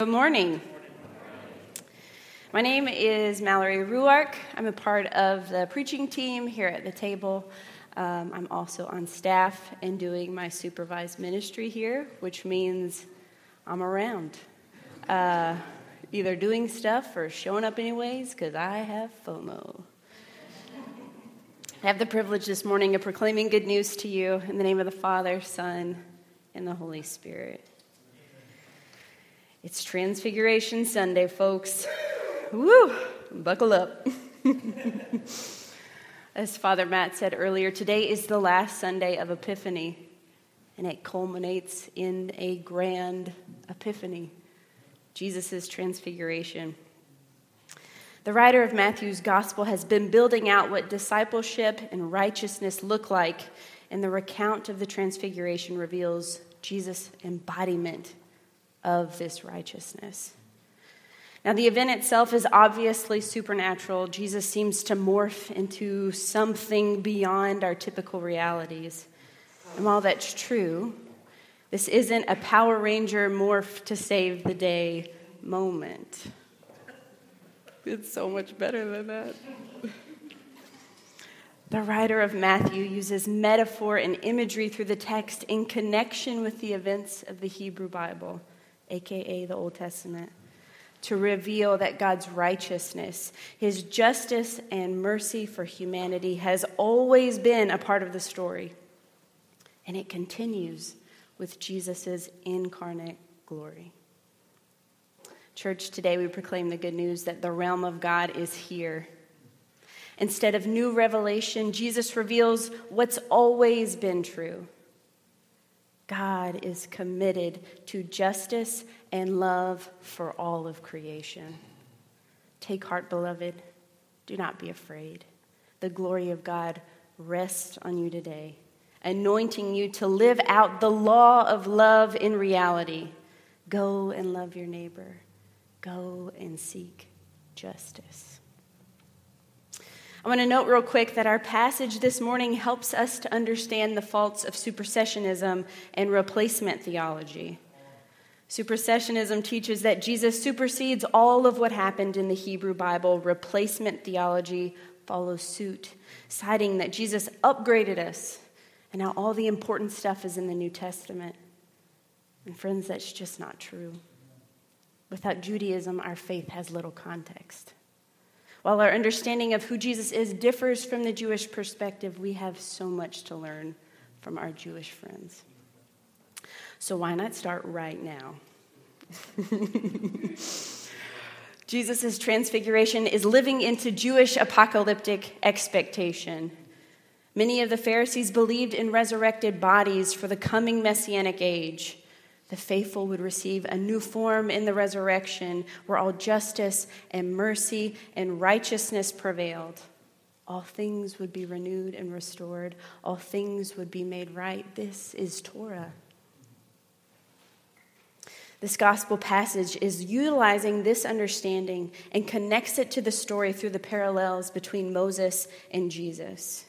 Good morning. My name is Mallory Ruark. I'm a part of the preaching team here at the table. Um, I'm also on staff and doing my supervised ministry here, which means I'm around, uh, either doing stuff or showing up anyways, because I have FOMO. I have the privilege this morning of proclaiming good news to you in the name of the Father, Son, and the Holy Spirit. It's Transfiguration Sunday, folks. Woo! Buckle up. As Father Matt said earlier, today is the last Sunday of Epiphany, and it culminates in a grand epiphany Jesus' transfiguration. The writer of Matthew's gospel has been building out what discipleship and righteousness look like, and the recount of the transfiguration reveals Jesus' embodiment of this righteousness. Now, the event itself is obviously supernatural. Jesus seems to morph into something beyond our typical realities. And while that's true, this isn't a Power Ranger morph to save the day moment. It's so much better than that. The writer of Matthew uses metaphor and imagery through the text in connection with the events of the Hebrew Bible aka the Old Testament, to reveal that God's righteousness, his justice and mercy for humanity has always been a part of the story. And it continues with Jesus' incarnate glory. Church, today we proclaim the good news that the realm of God is here. Instead of new revelation, Jesus reveals what's always been true God is committed to justice and love for all of creation. Take heart, beloved. Do not be afraid. The glory of God rests on you today, anointing you to live out the law of love in reality. Go and love your neighbor, go and seek justice. I want to note real quick that our passage this morning helps us to understand the faults of supersessionism and replacement theology. Supersessionism teaches that Jesus supersedes all of what happened in the Hebrew Bible. Replacement theology follows suit, citing that Jesus upgraded us and now all the important stuff is in the New Testament. And friends, that's just not true. Without Judaism, our faith has little context. While our understanding of who Jesus is differs from the Jewish perspective, we have so much to learn from our Jewish friends. So, why not start right now? Jesus' transfiguration is living into Jewish apocalyptic expectation. Many of the Pharisees believed in resurrected bodies for the coming messianic age the faithful would receive a new form in the resurrection where all justice and mercy and righteousness prevailed. All things would be renewed and restored, all things would be made right. This is Torah. This gospel passage is utilizing this understanding and connects it to the story through the parallels between Moses and Jesus.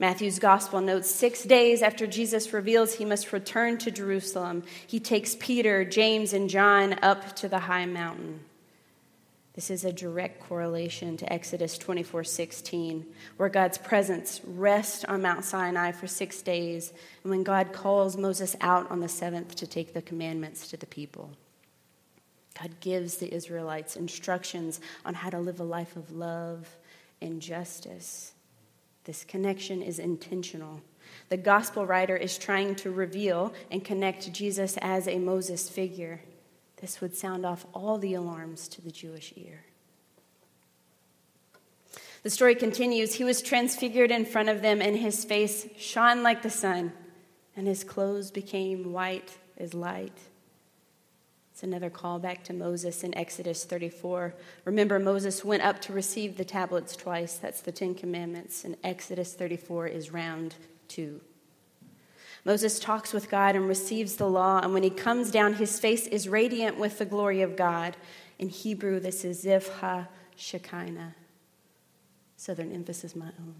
Matthew's gospel notes six days after Jesus reveals he must return to Jerusalem, he takes Peter, James, and John up to the high mountain. This is a direct correlation to Exodus 24 16, where God's presence rests on Mount Sinai for six days, and when God calls Moses out on the seventh to take the commandments to the people. God gives the Israelites instructions on how to live a life of love and justice. This connection is intentional. The gospel writer is trying to reveal and connect Jesus as a Moses figure. This would sound off all the alarms to the Jewish ear. The story continues He was transfigured in front of them, and his face shone like the sun, and his clothes became white as light. It's another callback to Moses in Exodus 34. Remember, Moses went up to receive the tablets twice. That's the Ten Commandments. And Exodus 34 is round two. Moses talks with God and receives the law, and when he comes down, his face is radiant with the glory of God. In Hebrew, this is Ziv Ha Shekinah. Southern emphasis, my own.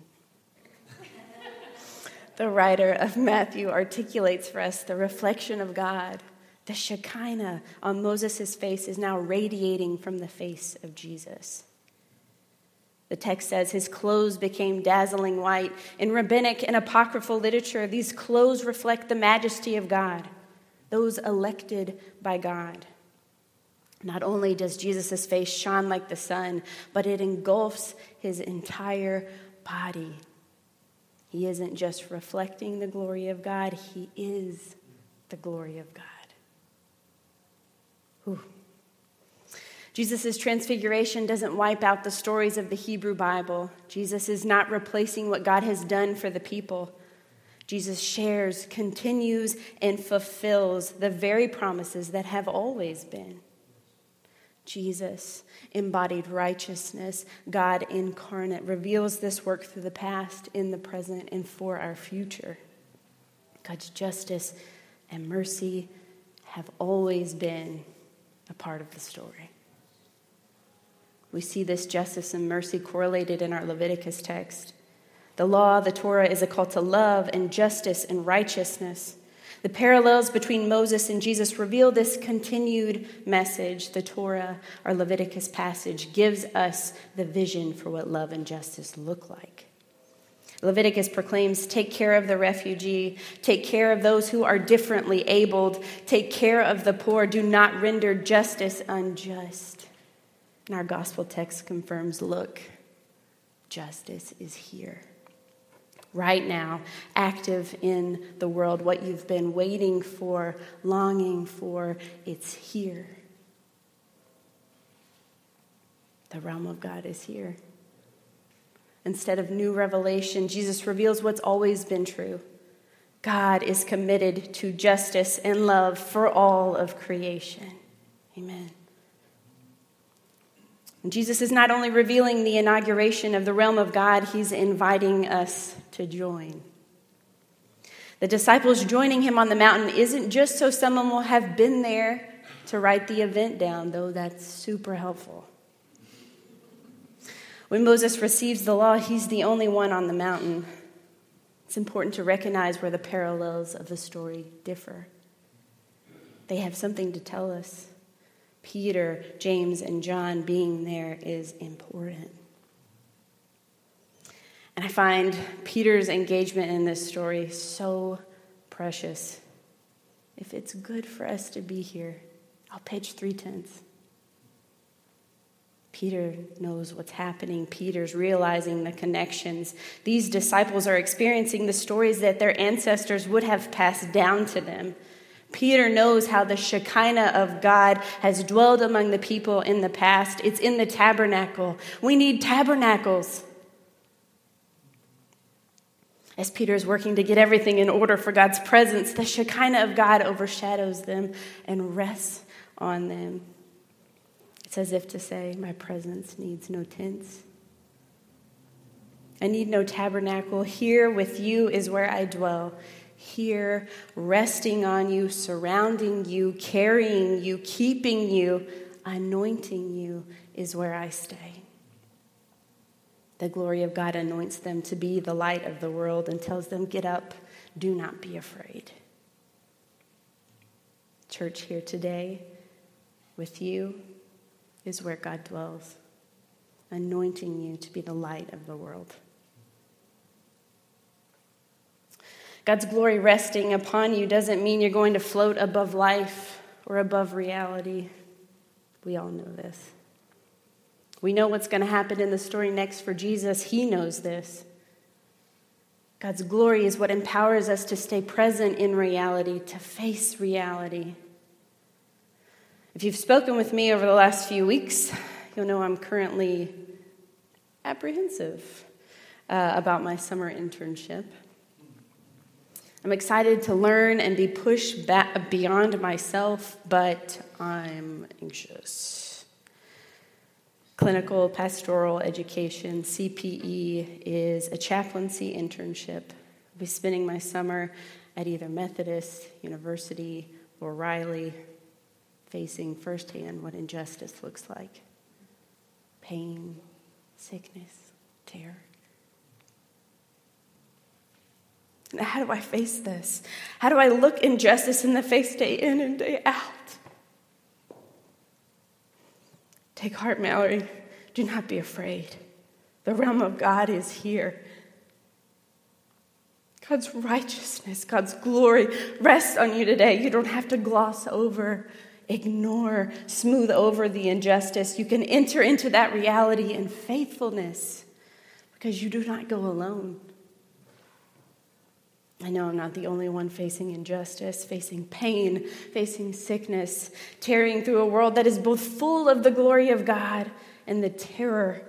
the writer of Matthew articulates for us the reflection of God The Shekinah on Moses' face is now radiating from the face of Jesus. The text says his clothes became dazzling white. In rabbinic and apocryphal literature, these clothes reflect the majesty of God, those elected by God. Not only does Jesus' face shine like the sun, but it engulfs his entire body. He isn't just reflecting the glory of God, he is the glory of God. Whew. Jesus' transfiguration doesn't wipe out the stories of the Hebrew Bible. Jesus is not replacing what God has done for the people. Jesus shares, continues, and fulfills the very promises that have always been. Jesus, embodied righteousness, God incarnate, reveals this work through the past, in the present, and for our future. God's justice and mercy have always been a part of the story. We see this justice and mercy correlated in our Leviticus text. The law, the Torah, is a call to love and justice and righteousness. The parallels between Moses and Jesus reveal this continued message. The Torah, our Leviticus passage, gives us the vision for what love and justice look like. Leviticus proclaims take care of the refugee, take care of those who are differently abled, take care of the poor, do not render justice unjust. And our gospel text confirms look, justice is here. Right now, active in the world, what you've been waiting for, longing for, it's here. The realm of God is here. Instead of new revelation, Jesus reveals what's always been true. God is committed to justice and love for all of creation. Amen. Jesus is not only revealing the inauguration of the realm of God, he's inviting us to join. The disciples joining him on the mountain isn't just so someone will have been there to write the event down, though that's super helpful. When Moses receives the law, he's the only one on the mountain. It's important to recognize where the parallels of the story differ. They have something to tell us. Peter, James, and John being there is important. And I find Peter's engagement in this story so precious. If it's good for us to be here, I'll pitch three tenths. Peter knows what's happening. Peter's realizing the connections. These disciples are experiencing the stories that their ancestors would have passed down to them. Peter knows how the Shekinah of God has dwelled among the people in the past. It's in the tabernacle. We need tabernacles. As Peter is working to get everything in order for God's presence, the Shekinah of God overshadows them and rests on them. It's as if to say, My presence needs no tents. I need no tabernacle. Here with you is where I dwell. Here, resting on you, surrounding you, carrying you, keeping you, anointing you is where I stay. The glory of God anoints them to be the light of the world and tells them, Get up, do not be afraid. Church, here today with you is where God dwells, anointing you to be the light of the world. God's glory resting upon you doesn't mean you're going to float above life or above reality. We all know this. We know what's going to happen in the story next for Jesus. He knows this. God's glory is what empowers us to stay present in reality, to face reality. If you've spoken with me over the last few weeks, you'll know I'm currently apprehensive uh, about my summer internship. I'm excited to learn and be pushed beyond myself, but I'm anxious. Clinical Pastoral Education, CPE, is a chaplaincy internship. I'll be spending my summer at either Methodist, University, or Riley, facing firsthand what injustice looks like pain, sickness, terror. How do I face this? How do I look injustice in the face day in and day out? Take heart, Mallory. Do not be afraid. The realm of God is here. God's righteousness, God's glory rests on you today. You don't have to gloss over, ignore, smooth over the injustice. You can enter into that reality in faithfulness because you do not go alone. I know I'm not the only one facing injustice, facing pain, facing sickness, tearing through a world that is both full of the glory of God and the terror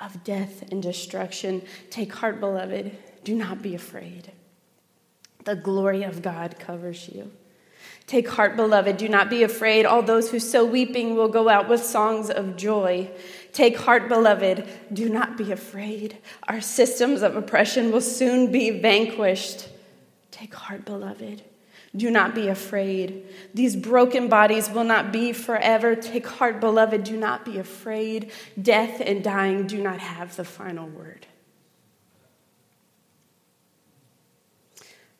of death and destruction. Take heart, beloved. Do not be afraid. The glory of God covers you. Take heart, beloved. Do not be afraid. All those who sow weeping will go out with songs of joy. Take heart, beloved. Do not be afraid. Our systems of oppression will soon be vanquished. Take heart, beloved. Do not be afraid. These broken bodies will not be forever. Take heart, beloved. Do not be afraid. Death and dying do not have the final word.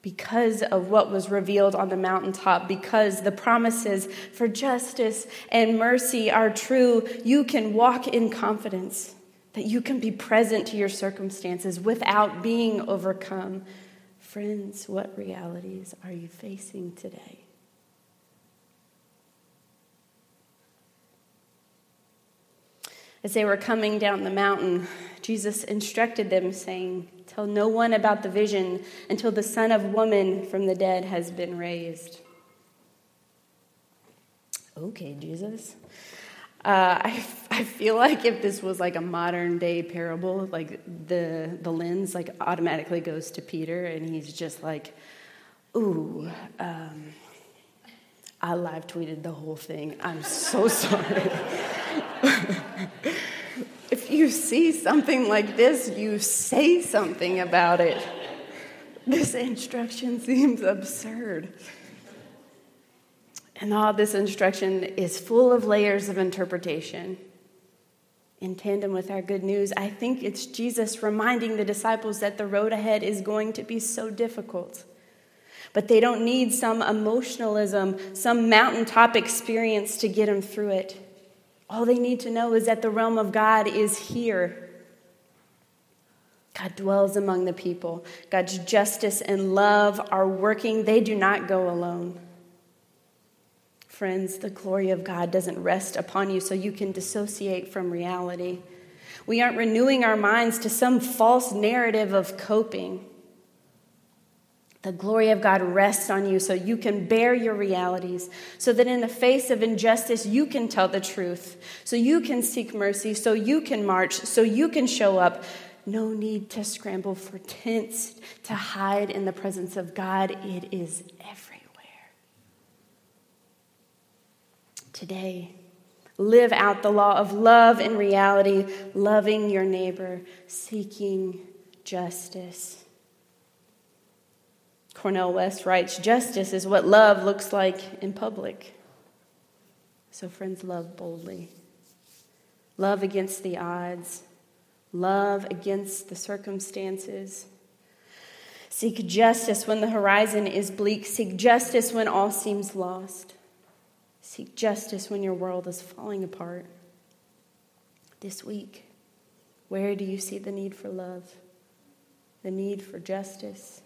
Because of what was revealed on the mountaintop, because the promises for justice and mercy are true, you can walk in confidence that you can be present to your circumstances without being overcome. Friends, what realities are you facing today? As they were coming down the mountain, Jesus instructed them, saying, Tell no one about the vision until the Son of Woman from the dead has been raised. Okay, Jesus. Uh, I, I feel like if this was like a modern day parable, like the, the lens like automatically goes to Peter, and he's just like, ooh, um, I live tweeted the whole thing. I'm so sorry. You see something like this, you say something about it. This instruction seems absurd. And all this instruction is full of layers of interpretation. In tandem with our good news, I think it's Jesus reminding the disciples that the road ahead is going to be so difficult. But they don't need some emotionalism, some mountaintop experience to get them through it. All they need to know is that the realm of God is here. God dwells among the people. God's justice and love are working. They do not go alone. Friends, the glory of God doesn't rest upon you so you can dissociate from reality. We aren't renewing our minds to some false narrative of coping. The glory of God rests on you so you can bear your realities, so that in the face of injustice, you can tell the truth, so you can seek mercy, so you can march, so you can show up. No need to scramble for tents to hide in the presence of God, it is everywhere. Today, live out the law of love in reality, loving your neighbor, seeking justice. Cornel West writes Justice is what love looks like in public. So, friends, love boldly. Love against the odds. Love against the circumstances. Seek justice when the horizon is bleak. Seek justice when all seems lost. Seek justice when your world is falling apart. This week, where do you see the need for love? The need for justice?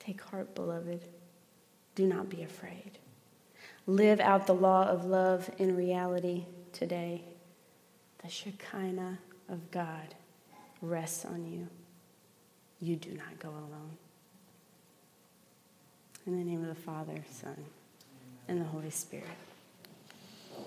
Take heart, beloved. Do not be afraid. Live out the law of love in reality today. The Shekinah of God rests on you. You do not go alone. In the name of the Father, Son, and the Holy Spirit.